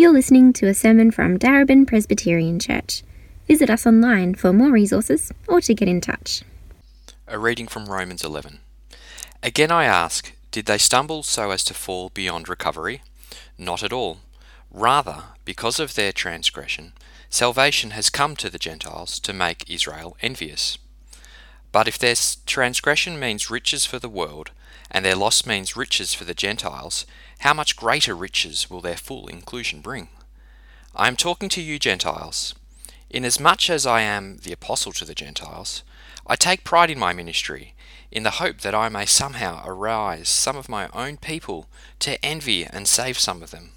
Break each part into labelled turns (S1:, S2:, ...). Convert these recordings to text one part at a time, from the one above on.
S1: You're listening to a sermon from Darebin Presbyterian Church. Visit us online for more resources or to get in touch.
S2: A reading from Romans 11. Again I ask, did they stumble so as to fall beyond recovery? Not at all. Rather, because of their transgression, salvation has come to the Gentiles to make Israel envious. But if their transgression means riches for the world, and their loss means riches for the Gentiles, how much greater riches will their full inclusion bring? I am talking to you, Gentiles. Inasmuch as I am the apostle to the Gentiles, I take pride in my ministry, in the hope that I may somehow arouse some of my own people to envy and save some of them.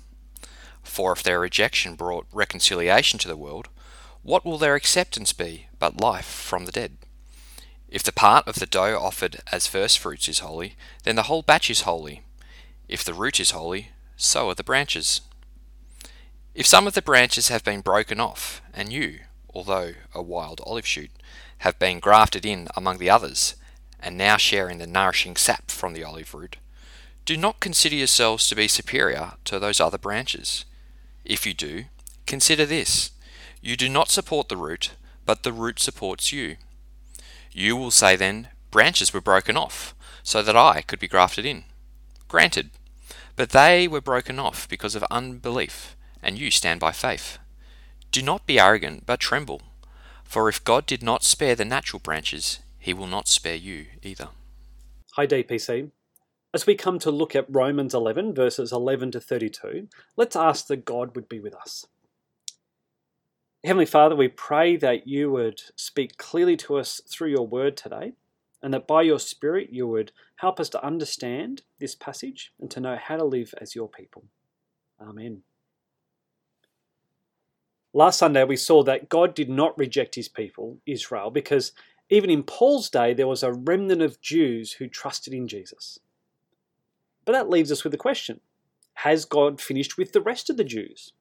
S2: For if their rejection brought reconciliation to the world, what will their acceptance be but life from the dead? If the part of the dough offered as first fruits is holy, then the whole batch is holy. If the root is holy, so are the branches. If some of the branches have been broken off, and you, although a wild olive shoot, have been grafted in among the others, and now sharing the nourishing sap from the olive root, do not consider yourselves to be superior to those other branches. If you do, consider this you do not support the root, but the root supports you. You will say then, branches were broken off, so that I could be grafted in. Granted, but they were broken off because of unbelief, and you stand by faith. Do not be arrogant, but tremble. For if God did not spare the natural branches, he will not spare you either.
S3: Hi, DPC. As we come to look at Romans 11, verses 11 to 32, let's ask that God would be with us. Heavenly Father, we pray that you would speak clearly to us through your word today, and that by your Spirit you would help us to understand this passage and to know how to live as your people. Amen. Last Sunday, we saw that God did not reject his people, Israel, because even in Paul's day, there was a remnant of Jews who trusted in Jesus. But that leaves us with a question Has God finished with the rest of the Jews?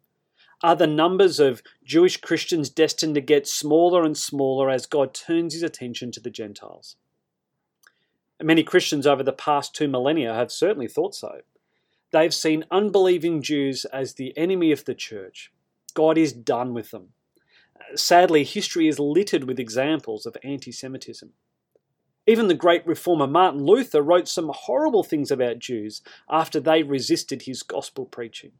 S3: Are the numbers of Jewish Christians destined to get smaller and smaller as God turns his attention to the Gentiles? Many Christians over the past two millennia have certainly thought so. They've seen unbelieving Jews as the enemy of the church. God is done with them. Sadly, history is littered with examples of anti Semitism. Even the great reformer Martin Luther wrote some horrible things about Jews after they resisted his gospel preaching.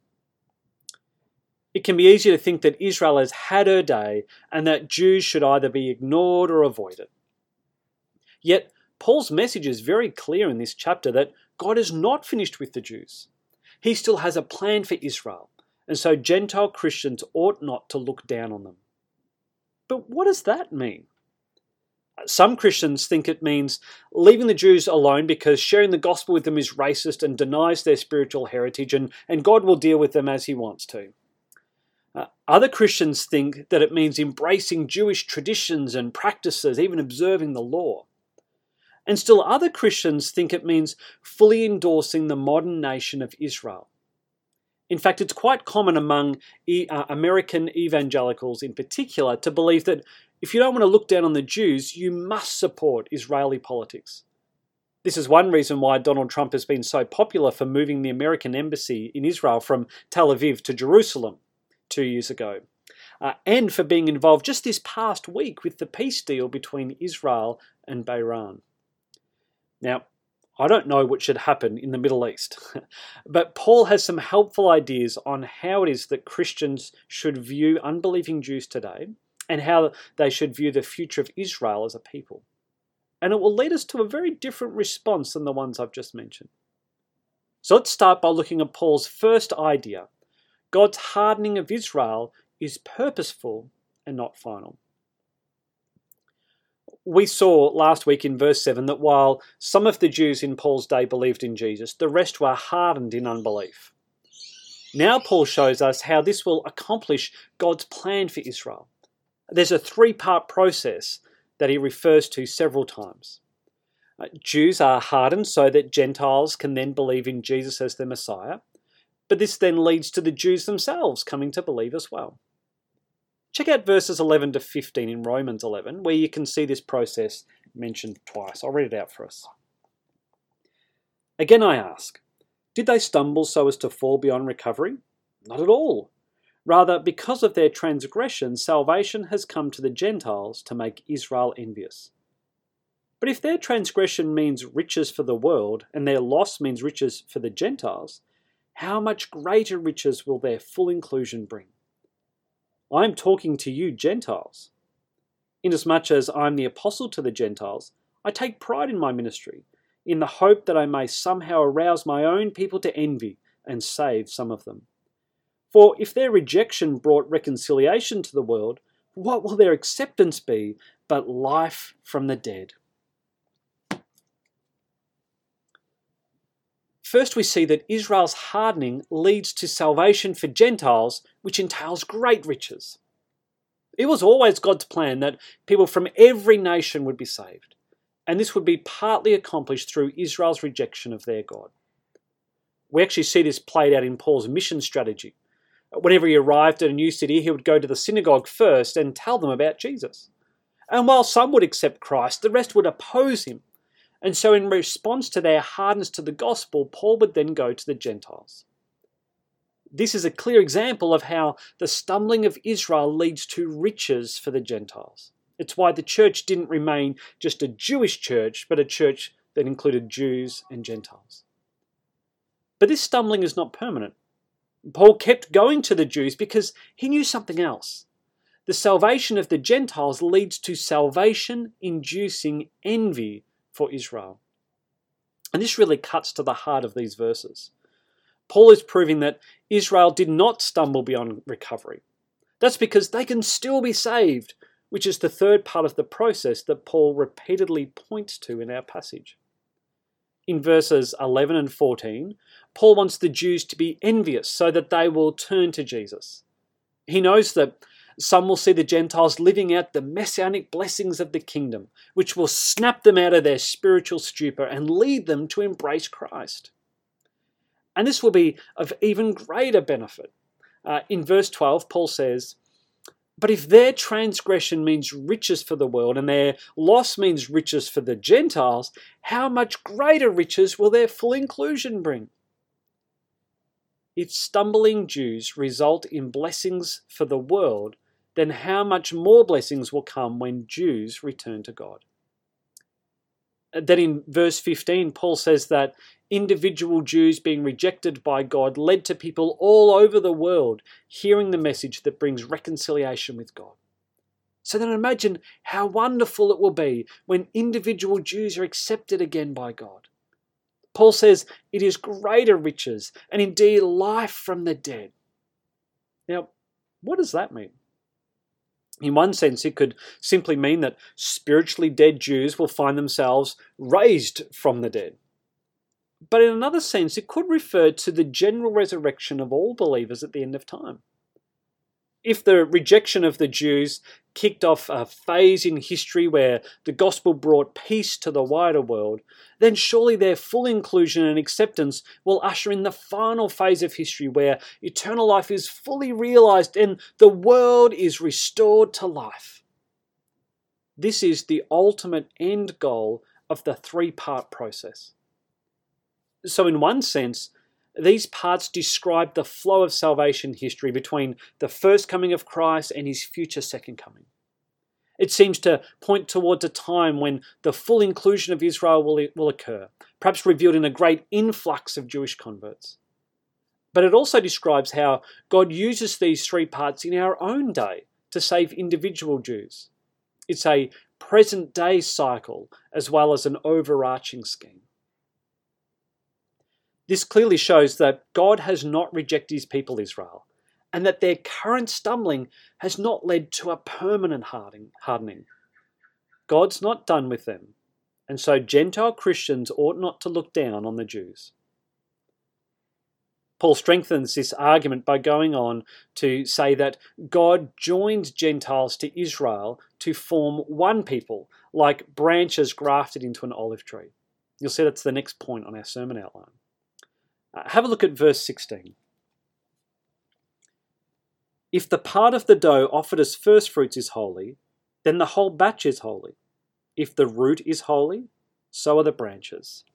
S3: It can be easy to think that Israel has had her day and that Jews should either be ignored or avoided. Yet, Paul's message is very clear in this chapter that God is not finished with the Jews. He still has a plan for Israel, and so Gentile Christians ought not to look down on them. But what does that mean? Some Christians think it means leaving the Jews alone because sharing the gospel with them is racist and denies their spiritual heritage, and, and God will deal with them as He wants to. Uh, other Christians think that it means embracing Jewish traditions and practices, even observing the law. And still, other Christians think it means fully endorsing the modern nation of Israel. In fact, it's quite common among e- uh, American evangelicals in particular to believe that if you don't want to look down on the Jews, you must support Israeli politics. This is one reason why Donald Trump has been so popular for moving the American embassy in Israel from Tel Aviv to Jerusalem two years ago, uh, and for being involved just this past week with the peace deal between Israel and Bahrain. Now, I don't know what should happen in the Middle East, but Paul has some helpful ideas on how it is that Christians should view unbelieving Jews today and how they should view the future of Israel as a people. And it will lead us to a very different response than the ones I've just mentioned. So let's start by looking at Paul's first idea God's hardening of Israel is purposeful and not final. We saw last week in verse 7 that while some of the Jews in Paul's day believed in Jesus, the rest were hardened in unbelief. Now, Paul shows us how this will accomplish God's plan for Israel. There's a three part process that he refers to several times. Uh, Jews are hardened so that Gentiles can then believe in Jesus as their Messiah. But this then leads to the Jews themselves coming to believe as well. Check out verses 11 to 15 in Romans 11, where you can see this process mentioned twice. I'll read it out for us. Again, I ask, did they stumble so as to fall beyond recovery? Not at all. Rather, because of their transgression, salvation has come to the Gentiles to make Israel envious. But if their transgression means riches for the world, and their loss means riches for the Gentiles, how much greater riches will their full inclusion bring? I am talking to you, Gentiles. Inasmuch as I am the apostle to the Gentiles, I take pride in my ministry, in the hope that I may somehow arouse my own people to envy and save some of them. For if their rejection brought reconciliation to the world, what will their acceptance be but life from the dead? First, we see that Israel's hardening leads to salvation for Gentiles, which entails great riches. It was always God's plan that people from every nation would be saved, and this would be partly accomplished through Israel's rejection of their God. We actually see this played out in Paul's mission strategy. Whenever he arrived at a new city, he would go to the synagogue first and tell them about Jesus. And while some would accept Christ, the rest would oppose him. And so, in response to their hardness to the gospel, Paul would then go to the Gentiles. This is a clear example of how the stumbling of Israel leads to riches for the Gentiles. It's why the church didn't remain just a Jewish church, but a church that included Jews and Gentiles. But this stumbling is not permanent. Paul kept going to the Jews because he knew something else. The salvation of the Gentiles leads to salvation inducing envy for Israel. And this really cuts to the heart of these verses. Paul is proving that Israel did not stumble beyond recovery. That's because they can still be saved, which is the third part of the process that Paul repeatedly points to in our passage. In verses 11 and 14, Paul wants the Jews to be envious so that they will turn to Jesus. He knows that some will see the Gentiles living out the messianic blessings of the kingdom, which will snap them out of their spiritual stupor and lead them to embrace Christ. And this will be of even greater benefit. Uh, in verse 12, Paul says, But if their transgression means riches for the world and their loss means riches for the Gentiles, how much greater riches will their full inclusion bring? If stumbling Jews result in blessings for the world, then how much more blessings will come when Jews return to God? Uh, then in verse 15, Paul says that individual Jews being rejected by God led to people all over the world hearing the message that brings reconciliation with God. So then imagine how wonderful it will be when individual Jews are accepted again by God. Paul says it is greater riches and indeed life from the dead. Now, what does that mean? In one sense, it could simply mean that spiritually dead Jews will find themselves raised from the dead. But in another sense, it could refer to the general resurrection of all believers at the end of time. If the rejection of the Jews kicked off a phase in history where the gospel brought peace to the wider world, then surely their full inclusion and acceptance will usher in the final phase of history where eternal life is fully realized and the world is restored to life. This is the ultimate end goal of the three part process. So, in one sense, these parts describe the flow of salvation history between the first coming of Christ and his future second coming. It seems to point towards a time when the full inclusion of Israel will, will occur, perhaps revealed in a great influx of Jewish converts. But it also describes how God uses these three parts in our own day to save individual Jews. It's a present day cycle as well as an overarching scheme. This clearly shows that God has not rejected his people Israel, and that their current stumbling has not led to a permanent hardening. God's not done with them, and so Gentile Christians ought not to look down on the Jews. Paul strengthens this argument by going on to say that God joined Gentiles to Israel to form one people, like branches grafted into an olive tree. You'll see that's the next point on our sermon outline. Uh, have a look at verse 16. If the part of the dough offered as first fruits is holy, then the whole batch is holy. If the root is holy, so are the branches.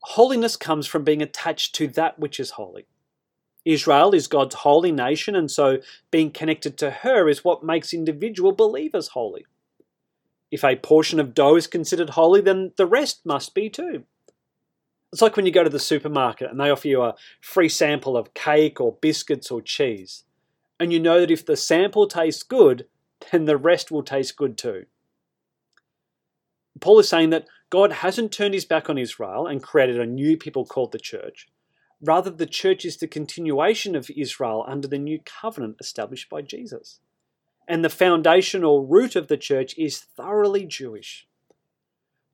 S3: Holiness comes from being attached to that which is holy. Israel is God's holy nation, and so being connected to her is what makes individual believers holy. If a portion of dough is considered holy, then the rest must be too. It's like when you go to the supermarket and they offer you a free sample of cake or biscuits or cheese. And you know that if the sample tastes good, then the rest will taste good too. Paul is saying that God hasn't turned his back on Israel and created a new people called the church. Rather, the church is the continuation of Israel under the new covenant established by Jesus. And the foundation or root of the church is thoroughly Jewish.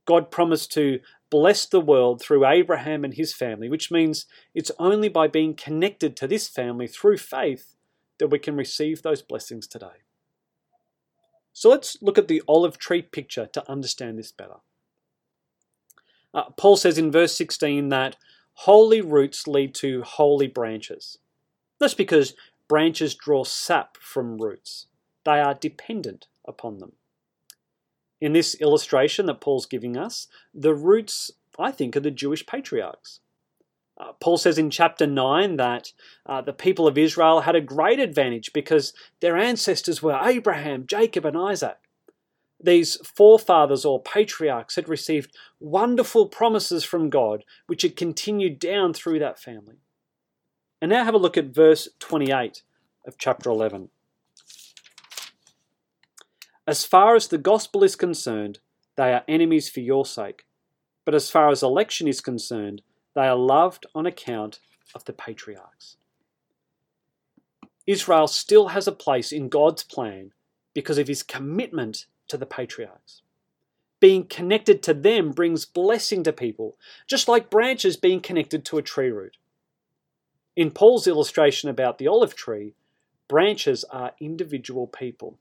S3: God promised to bless the world through Abraham and his family, which means it's only by being connected to this family through faith that we can receive those blessings today. So let's look at the olive tree picture to understand this better. Uh, Paul says in verse 16 that holy roots lead to holy branches. That's because branches draw sap from roots, they are dependent upon them. In this illustration that Paul's giving us, the roots, I think, are the Jewish patriarchs. Uh, Paul says in chapter 9 that uh, the people of Israel had a great advantage because their ancestors were Abraham, Jacob, and Isaac. These forefathers or patriarchs had received wonderful promises from God, which had continued down through that family. And now have a look at verse 28 of chapter 11. As far as the gospel is concerned, they are enemies for your sake. But as far as election is concerned, they are loved on account of the patriarchs. Israel still has a place in God's plan because of his commitment to the patriarchs. Being connected to them brings blessing to people, just like branches being connected to a tree root. In Paul's illustration about the olive tree, branches are individual people.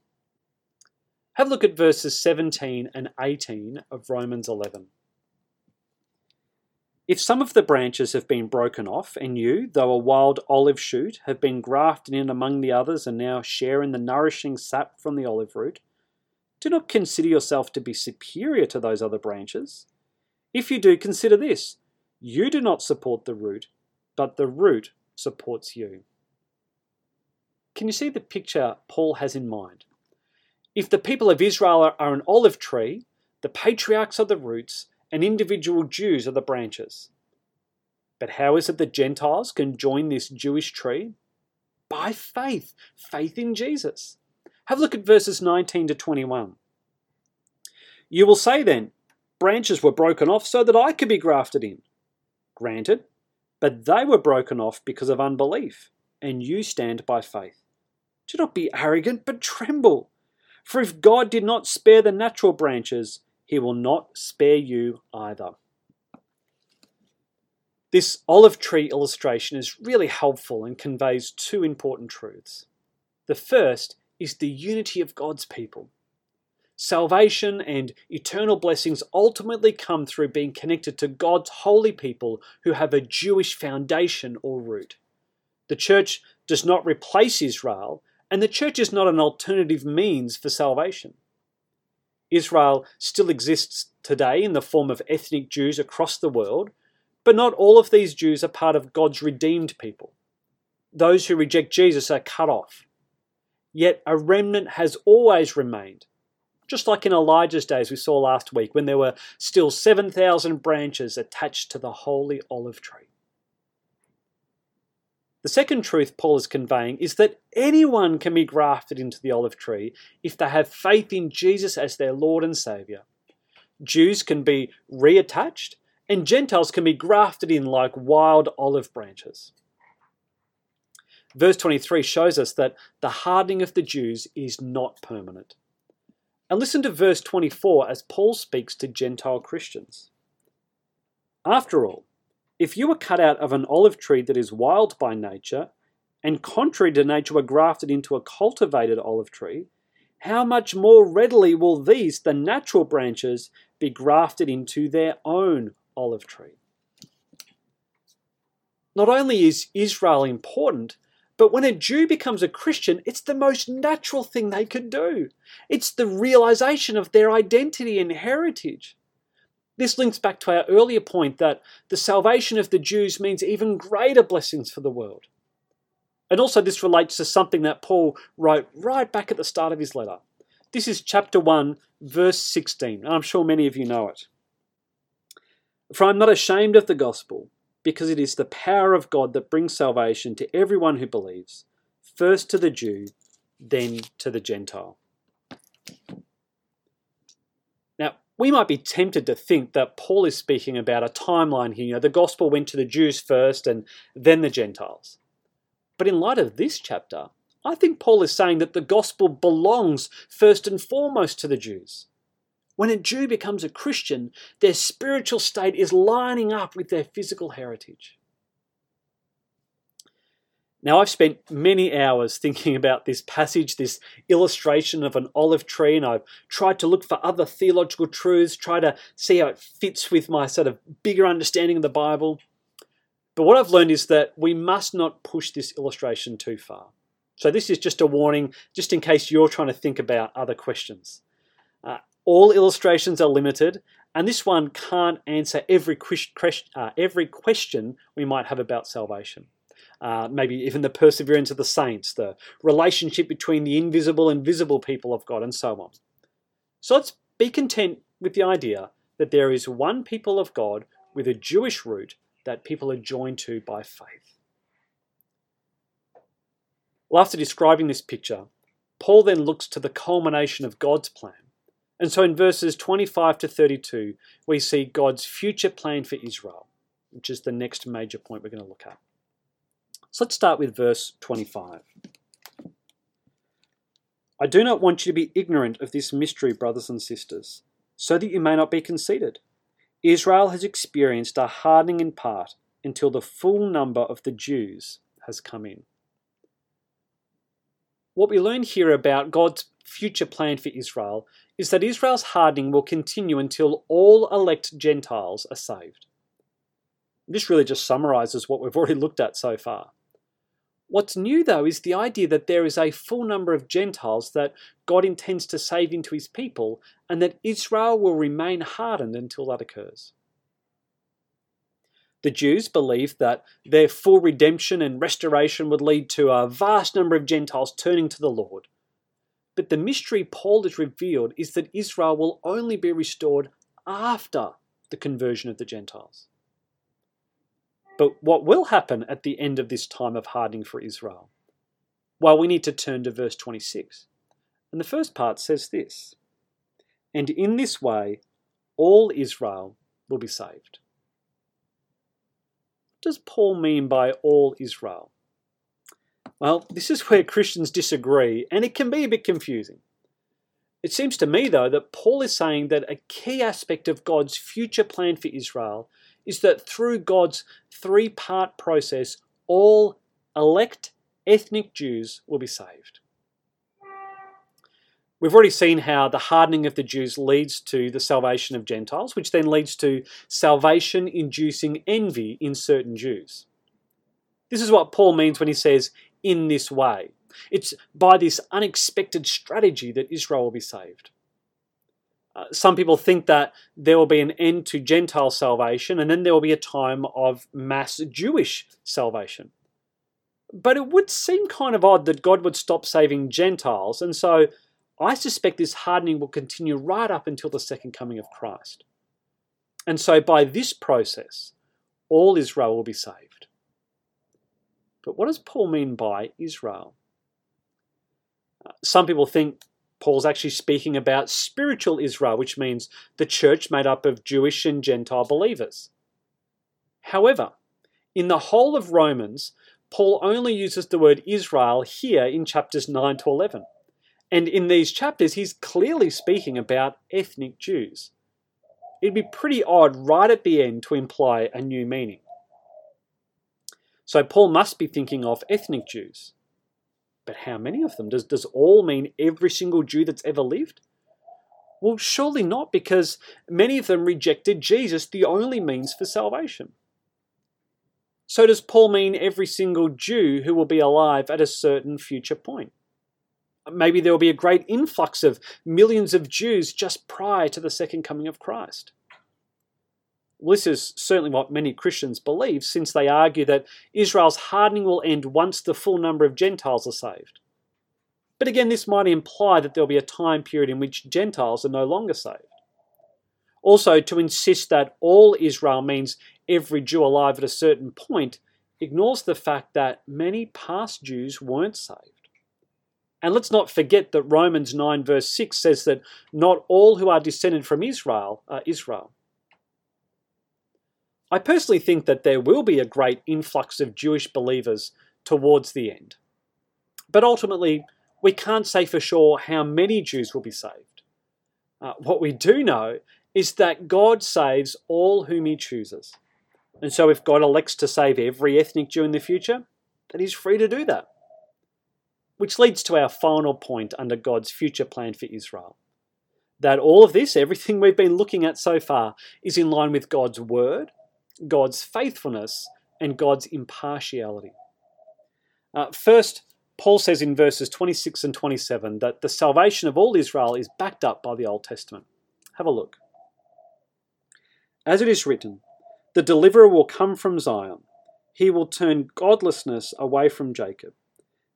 S3: Have a look at verses 17 and 18 of Romans 11. If some of the branches have been broken off, and you, though a wild olive shoot, have been grafted in among the others and now share in the nourishing sap from the olive root, do not consider yourself to be superior to those other branches. If you do, consider this you do not support the root, but the root supports you. Can you see the picture Paul has in mind? If the people of Israel are an olive tree, the patriarchs are the roots, and individual Jews are the branches. But how is it that Gentiles can join this Jewish tree? By faith, faith in Jesus. Have a look at verses 19 to 21. You will say then, branches were broken off so that I could be grafted in. Granted, but they were broken off because of unbelief, and you stand by faith. Do not be arrogant, but tremble. For if God did not spare the natural branches, he will not spare you either. This olive tree illustration is really helpful and conveys two important truths. The first is the unity of God's people. Salvation and eternal blessings ultimately come through being connected to God's holy people who have a Jewish foundation or root. The church does not replace Israel, and the church is not an alternative means for salvation. Israel still exists today in the form of ethnic Jews across the world, but not all of these Jews are part of God's redeemed people. Those who reject Jesus are cut off. Yet a remnant has always remained, just like in Elijah's days we saw last week when there were still 7,000 branches attached to the holy olive tree. The second truth Paul is conveying is that anyone can be grafted into the olive tree if they have faith in Jesus as their Lord and Saviour. Jews can be reattached, and Gentiles can be grafted in like wild olive branches. Verse 23 shows us that the hardening of the Jews is not permanent. And listen to verse 24 as Paul speaks to Gentile Christians. After all, if you were cut out of an olive tree that is wild by nature, and contrary to nature were grafted into a cultivated olive tree, how much more readily will these, the natural branches, be grafted into their own olive tree? Not only is Israel important, but when a Jew becomes a Christian, it's the most natural thing they could do. It's the realization of their identity and heritage. This links back to our earlier point that the salvation of the Jews means even greater blessings for the world. And also, this relates to something that Paul wrote right back at the start of his letter. This is chapter 1, verse 16, and I'm sure many of you know it. For I'm not ashamed of the gospel, because it is the power of God that brings salvation to everyone who believes, first to the Jew, then to the Gentile. Now, we might be tempted to think that Paul is speaking about a timeline here. You know, the gospel went to the Jews first and then the Gentiles. But in light of this chapter, I think Paul is saying that the gospel belongs first and foremost to the Jews. When a Jew becomes a Christian, their spiritual state is lining up with their physical heritage. Now, I've spent many hours thinking about this passage, this illustration of an olive tree, and I've tried to look for other theological truths, try to see how it fits with my sort of bigger understanding of the Bible. But what I've learned is that we must not push this illustration too far. So, this is just a warning, just in case you're trying to think about other questions. Uh, all illustrations are limited, and this one can't answer every, uh, every question we might have about salvation. Uh, maybe even the perseverance of the saints, the relationship between the invisible and visible people of God, and so on. So let's be content with the idea that there is one people of God with a Jewish root that people are joined to by faith. Well, after describing this picture, Paul then looks to the culmination of God's plan and so in verses 25 to 32, we see God's future plan for Israel, which is the next major point we're going to look at. So let's start with verse 25. I do not want you to be ignorant of this mystery, brothers and sisters, so that you may not be conceited. Israel has experienced a hardening in part until the full number of the Jews has come in. What we learn here about God's future plan for Israel is that Israel's hardening will continue until all elect Gentiles are saved. This really just summarizes what we've already looked at so far. What's new, though, is the idea that there is a full number of Gentiles that God intends to save into his people, and that Israel will remain hardened until that occurs. The Jews believed that their full redemption and restoration would lead to a vast number of Gentiles turning to the Lord. But the mystery Paul has revealed is that Israel will only be restored after the conversion of the Gentiles. But what will happen at the end of this time of hardening for Israel? Well, we need to turn to verse 26. And the first part says this And in this way, all Israel will be saved. What does Paul mean by all Israel? Well, this is where Christians disagree, and it can be a bit confusing. It seems to me, though, that Paul is saying that a key aspect of God's future plan for Israel is that through God's three part process, all elect ethnic Jews will be saved. We've already seen how the hardening of the Jews leads to the salvation of Gentiles, which then leads to salvation inducing envy in certain Jews. This is what Paul means when he says, in this way. It's by this unexpected strategy that Israel will be saved. Uh, some people think that there will be an end to Gentile salvation and then there will be a time of mass Jewish salvation. But it would seem kind of odd that God would stop saving Gentiles, and so I suspect this hardening will continue right up until the second coming of Christ. And so by this process, all Israel will be saved. But what does Paul mean by Israel? Uh, some people think Paul's actually speaking about spiritual Israel, which means the church made up of Jewish and Gentile believers. However, in the whole of Romans, Paul only uses the word Israel here in chapters 9 to 11. And in these chapters, he's clearly speaking about ethnic Jews. It'd be pretty odd right at the end to imply a new meaning. So Paul must be thinking of ethnic Jews. But how many of them? Does, does all mean every single Jew that's ever lived? Well, surely not, because many of them rejected Jesus, the only means for salvation. So, does Paul mean every single Jew who will be alive at a certain future point? Maybe there will be a great influx of millions of Jews just prior to the second coming of Christ. This is certainly what many Christians believe, since they argue that Israel's hardening will end once the full number of Gentiles are saved. But again, this might imply that there'll be a time period in which Gentiles are no longer saved. Also, to insist that all Israel means every Jew alive at a certain point ignores the fact that many past Jews weren't saved. And let's not forget that Romans 9, verse 6 says that not all who are descended from Israel are Israel. I personally think that there will be a great influx of Jewish believers towards the end. But ultimately, we can't say for sure how many Jews will be saved. Uh, what we do know is that God saves all whom He chooses. And so, if God elects to save every ethnic Jew in the future, then He's free to do that. Which leads to our final point under God's future plan for Israel that all of this, everything we've been looking at so far, is in line with God's word, God's faithfulness, and God's impartiality. Uh, first, Paul says in verses 26 and 27 that the salvation of all Israel is backed up by the Old Testament. Have a look. As it is written, the deliverer will come from Zion. He will turn godlessness away from Jacob.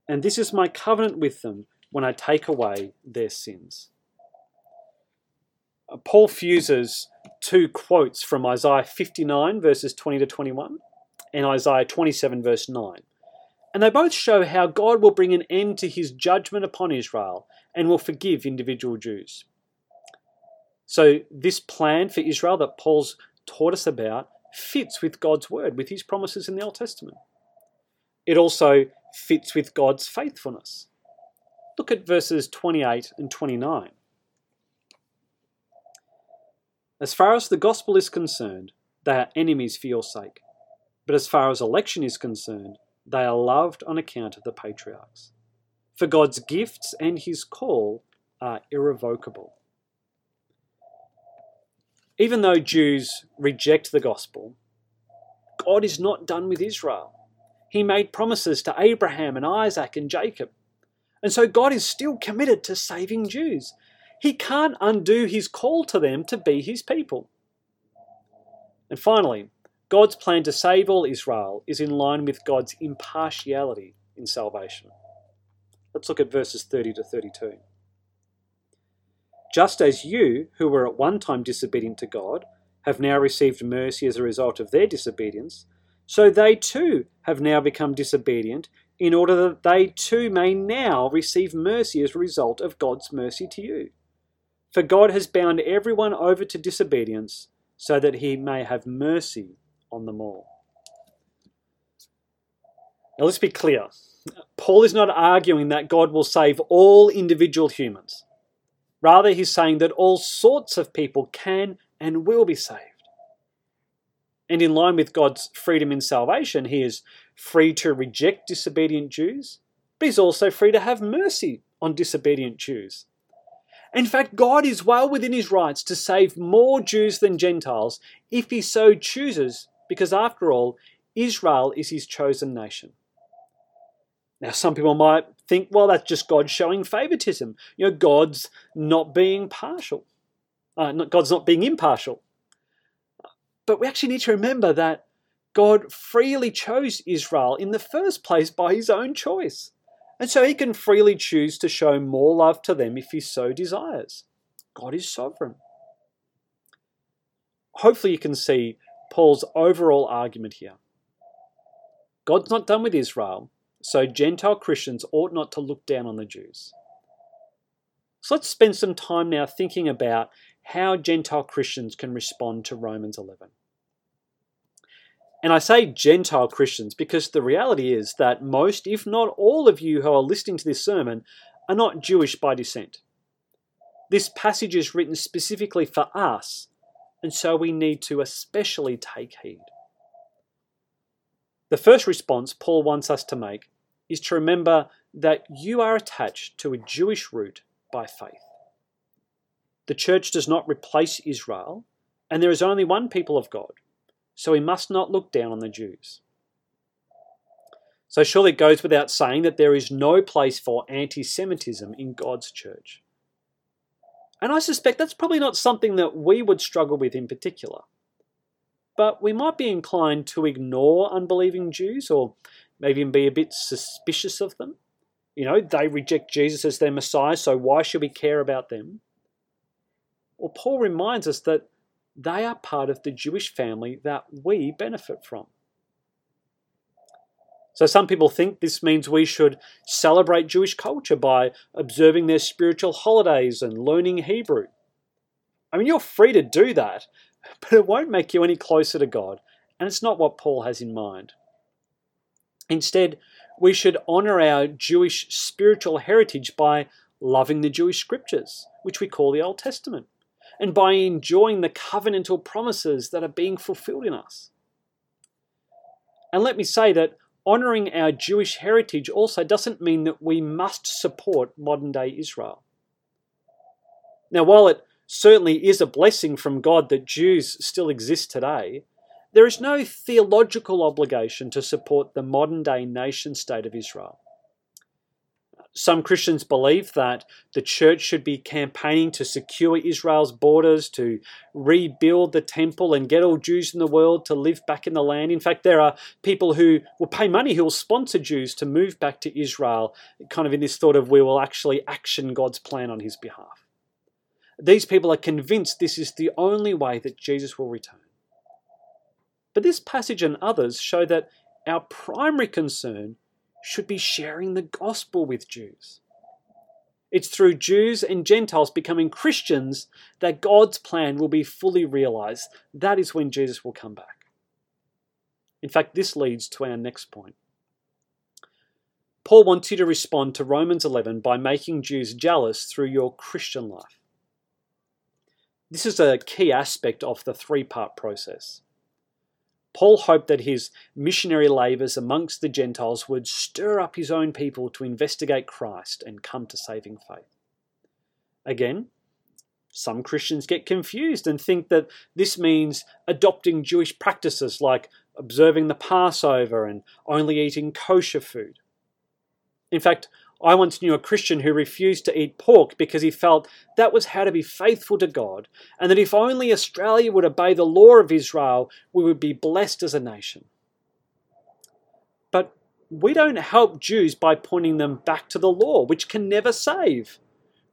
S3: And this is my covenant with them when I take away their sins. Paul fuses two quotes from Isaiah 59, verses 20 to 21, and Isaiah 27, verse 9. And they both show how God will bring an end to his judgment upon Israel and will forgive individual Jews. So, this plan for Israel that Paul's taught us about fits with God's word, with his promises in the Old Testament. It also fits with God's faithfulness. Look at verses 28 and 29. As far as the gospel is concerned, they are enemies for your sake. But as far as election is concerned, they are loved on account of the patriarchs. For God's gifts and his call are irrevocable. Even though Jews reject the gospel, God is not done with Israel. He made promises to Abraham and Isaac and Jacob. And so God is still committed to saving Jews. He can't undo his call to them to be his people. And finally, God's plan to save all Israel is in line with God's impartiality in salvation. Let's look at verses 30 to 32. Just as you, who were at one time disobedient to God, have now received mercy as a result of their disobedience, so they too have now become disobedient, in order that they too may now receive mercy as a result of God's mercy to you. For God has bound everyone over to disobedience, so that he may have mercy on them all. Now let's be clear. Paul is not arguing that God will save all individual humans. Rather, he's saying that all sorts of people can and will be saved. And in line with God's freedom in salvation, he is free to reject disobedient Jews, but he's also free to have mercy on disobedient Jews. In fact, God is well within his rights to save more Jews than Gentiles if he so chooses, because after all, Israel is his chosen nation. Now, some people might think, well, that's just God showing favoritism. You know, God's not being partial. Uh, not, God's not being impartial. But we actually need to remember that God freely chose Israel in the first place by his own choice. And so he can freely choose to show more love to them if he so desires. God is sovereign. Hopefully, you can see Paul's overall argument here. God's not done with Israel, so Gentile Christians ought not to look down on the Jews. So let's spend some time now thinking about how Gentile Christians can respond to Romans 11. And I say Gentile Christians because the reality is that most, if not all of you who are listening to this sermon, are not Jewish by descent. This passage is written specifically for us, and so we need to especially take heed. The first response Paul wants us to make is to remember that you are attached to a Jewish root by faith. The church does not replace Israel, and there is only one people of God, so we must not look down on the Jews. So, surely it goes without saying that there is no place for anti Semitism in God's church. And I suspect that's probably not something that we would struggle with in particular. but we might be inclined to ignore unbelieving Jews or maybe even be a bit suspicious of them. You know, they reject Jesus as their Messiah, so why should we care about them? Well, Paul reminds us that they are part of the Jewish family that we benefit from. So some people think this means we should celebrate Jewish culture by observing their spiritual holidays and learning Hebrew. I mean, you're free to do that, but it won't make you any closer to God, and it's not what Paul has in mind. Instead, we should honor our Jewish spiritual heritage by loving the Jewish scriptures, which we call the Old Testament, and by enjoying the covenantal promises that are being fulfilled in us. And let me say that honoring our Jewish heritage also doesn't mean that we must support modern day Israel. Now, while it certainly is a blessing from God that Jews still exist today, there is no theological obligation to support the modern day nation state of Israel. Some Christians believe that the church should be campaigning to secure Israel's borders, to rebuild the temple, and get all Jews in the world to live back in the land. In fact, there are people who will pay money who will sponsor Jews to move back to Israel, kind of in this thought of we will actually action God's plan on his behalf. These people are convinced this is the only way that Jesus will return. But this passage and others show that our primary concern should be sharing the gospel with Jews. It's through Jews and Gentiles becoming Christians that God's plan will be fully realized. That is when Jesus will come back. In fact, this leads to our next point. Paul wants you to respond to Romans 11 by making Jews jealous through your Christian life. This is a key aspect of the three part process. Paul hoped that his missionary labours amongst the Gentiles would stir up his own people to investigate Christ and come to saving faith. Again, some Christians get confused and think that this means adopting Jewish practices like observing the Passover and only eating kosher food. In fact, I once knew a Christian who refused to eat pork because he felt that was how to be faithful to God, and that if only Australia would obey the law of Israel, we would be blessed as a nation. But we don't help Jews by pointing them back to the law, which can never save.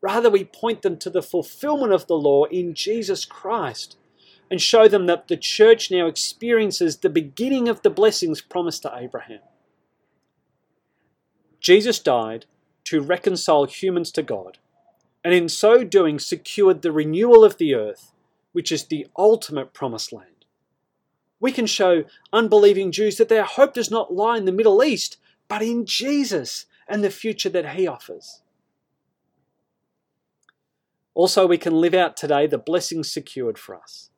S3: Rather, we point them to the fulfillment of the law in Jesus Christ and show them that the church now experiences the beginning of the blessings promised to Abraham. Jesus died to reconcile humans to God, and in so doing secured the renewal of the earth, which is the ultimate promised land. We can show unbelieving Jews that their hope does not lie in the Middle East, but in Jesus and the future that He offers. Also, we can live out today the blessings secured for us.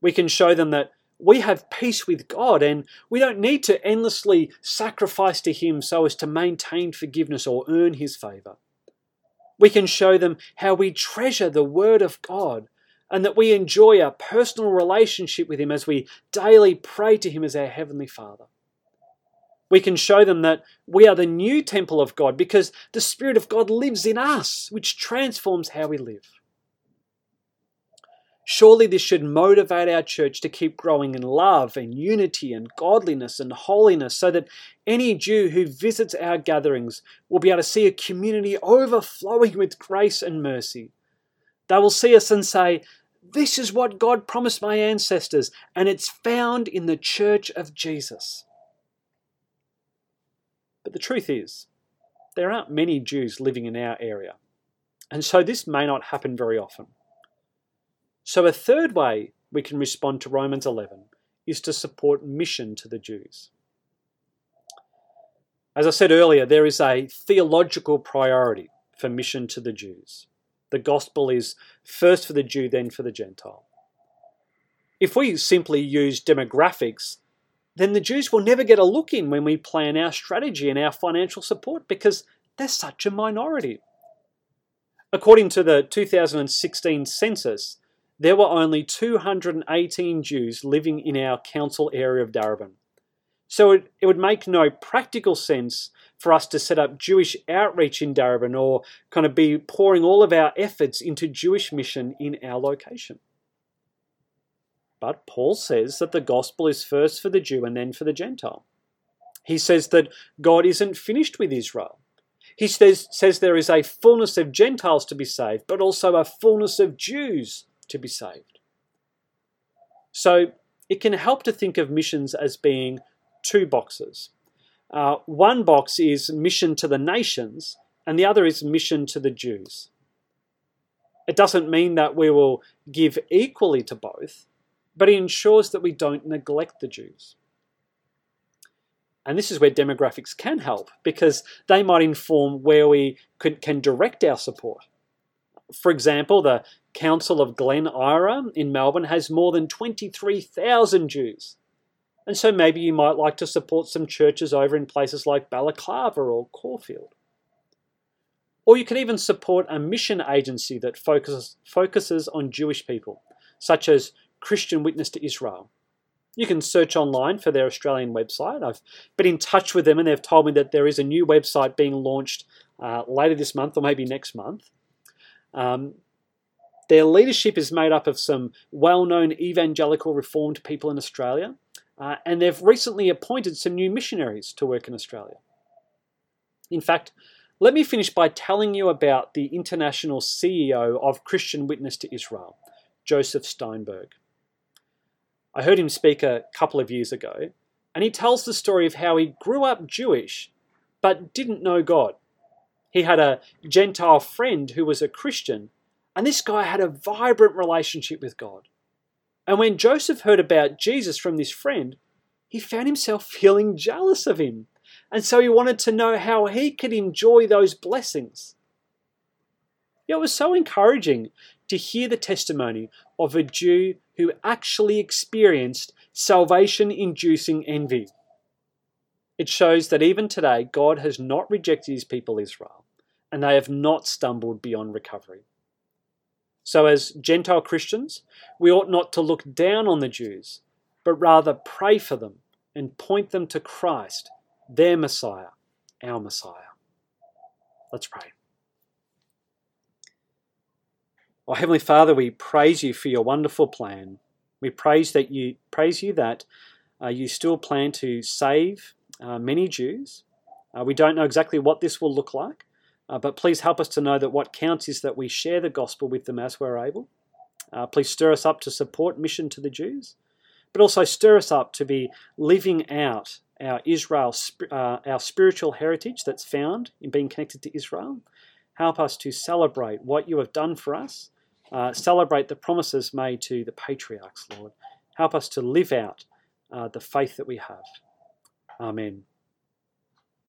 S3: We can show them that we have peace with God and we don't need to endlessly sacrifice to Him so as to maintain forgiveness or earn His favour. We can show them how we treasure the Word of God and that we enjoy a personal relationship with Him as we daily pray to Him as our Heavenly Father. We can show them that we are the new temple of God because the Spirit of God lives in us, which transforms how we live. Surely this should motivate our church to keep growing in love and unity and godliness and holiness so that any Jew who visits our gatherings will be able to see a community overflowing with grace and mercy. They will see us and say, This is what God promised my ancestors, and it's found in the church of Jesus. But the truth is, there aren't many Jews living in our area, and so this may not happen very often. So, a third way we can respond to Romans 11 is to support mission to the Jews. As I said earlier, there is a theological priority for mission to the Jews. The gospel is first for the Jew, then for the Gentile. If we simply use demographics, then the Jews will never get a look in when we plan our strategy and our financial support because they're such a minority. According to the 2016 census, there were only 218 Jews living in our council area of Darebin. So it, it would make no practical sense for us to set up Jewish outreach in Darebin or kind of be pouring all of our efforts into Jewish mission in our location. But Paul says that the gospel is first for the Jew and then for the Gentile. He says that God isn't finished with Israel. He says, says there is a fullness of Gentiles to be saved, but also a fullness of Jews to be saved. So it can help to think of missions as being two boxes. Uh, one box is mission to the nations, and the other is mission to the Jews. It doesn't mean that we will give equally to both, but it ensures that we don't neglect the Jews. And this is where demographics can help because they might inform where we could, can direct our support. For example, the Council of Glen Eira in Melbourne has more than 23,000 Jews. And so maybe you might like to support some churches over in places like Balaclava or Caulfield. Or you can even support a mission agency that focuses, focuses on Jewish people, such as Christian Witness to Israel. You can search online for their Australian website. I've been in touch with them and they've told me that there is a new website being launched uh, later this month or maybe next month. Um, their leadership is made up of some well known evangelical reformed people in Australia, uh, and they've recently appointed some new missionaries to work in Australia. In fact, let me finish by telling you about the international CEO of Christian Witness to Israel, Joseph Steinberg. I heard him speak a couple of years ago, and he tells the story of how he grew up Jewish but didn't know God. He had a Gentile friend who was a Christian, and this guy had a vibrant relationship with God. And when Joseph heard about Jesus from this friend, he found himself feeling jealous of him. And so he wanted to know how he could enjoy those blessings. It was so encouraging to hear the testimony of a Jew who actually experienced salvation inducing envy. It shows that even today, God has not rejected his people Israel, and they have not stumbled beyond recovery. So, as Gentile Christians, we ought not to look down on the Jews, but rather pray for them and point them to Christ, their Messiah, our Messiah. Let's pray. Oh, Heavenly Father, we praise you for your wonderful plan. We praise that you praise you that uh, you still plan to save uh, many Jews. Uh, we don't know exactly what this will look like, uh, but please help us to know that what counts is that we share the gospel with them as we're able. Uh, please stir us up to support mission to the Jews, but also stir us up to be living out our Israel, uh, our spiritual heritage that's found in being connected to Israel. Help us to celebrate what you have done for us uh, celebrate the promises made to the patriarchs, Lord. Help us to live out the faith that we have. Amen.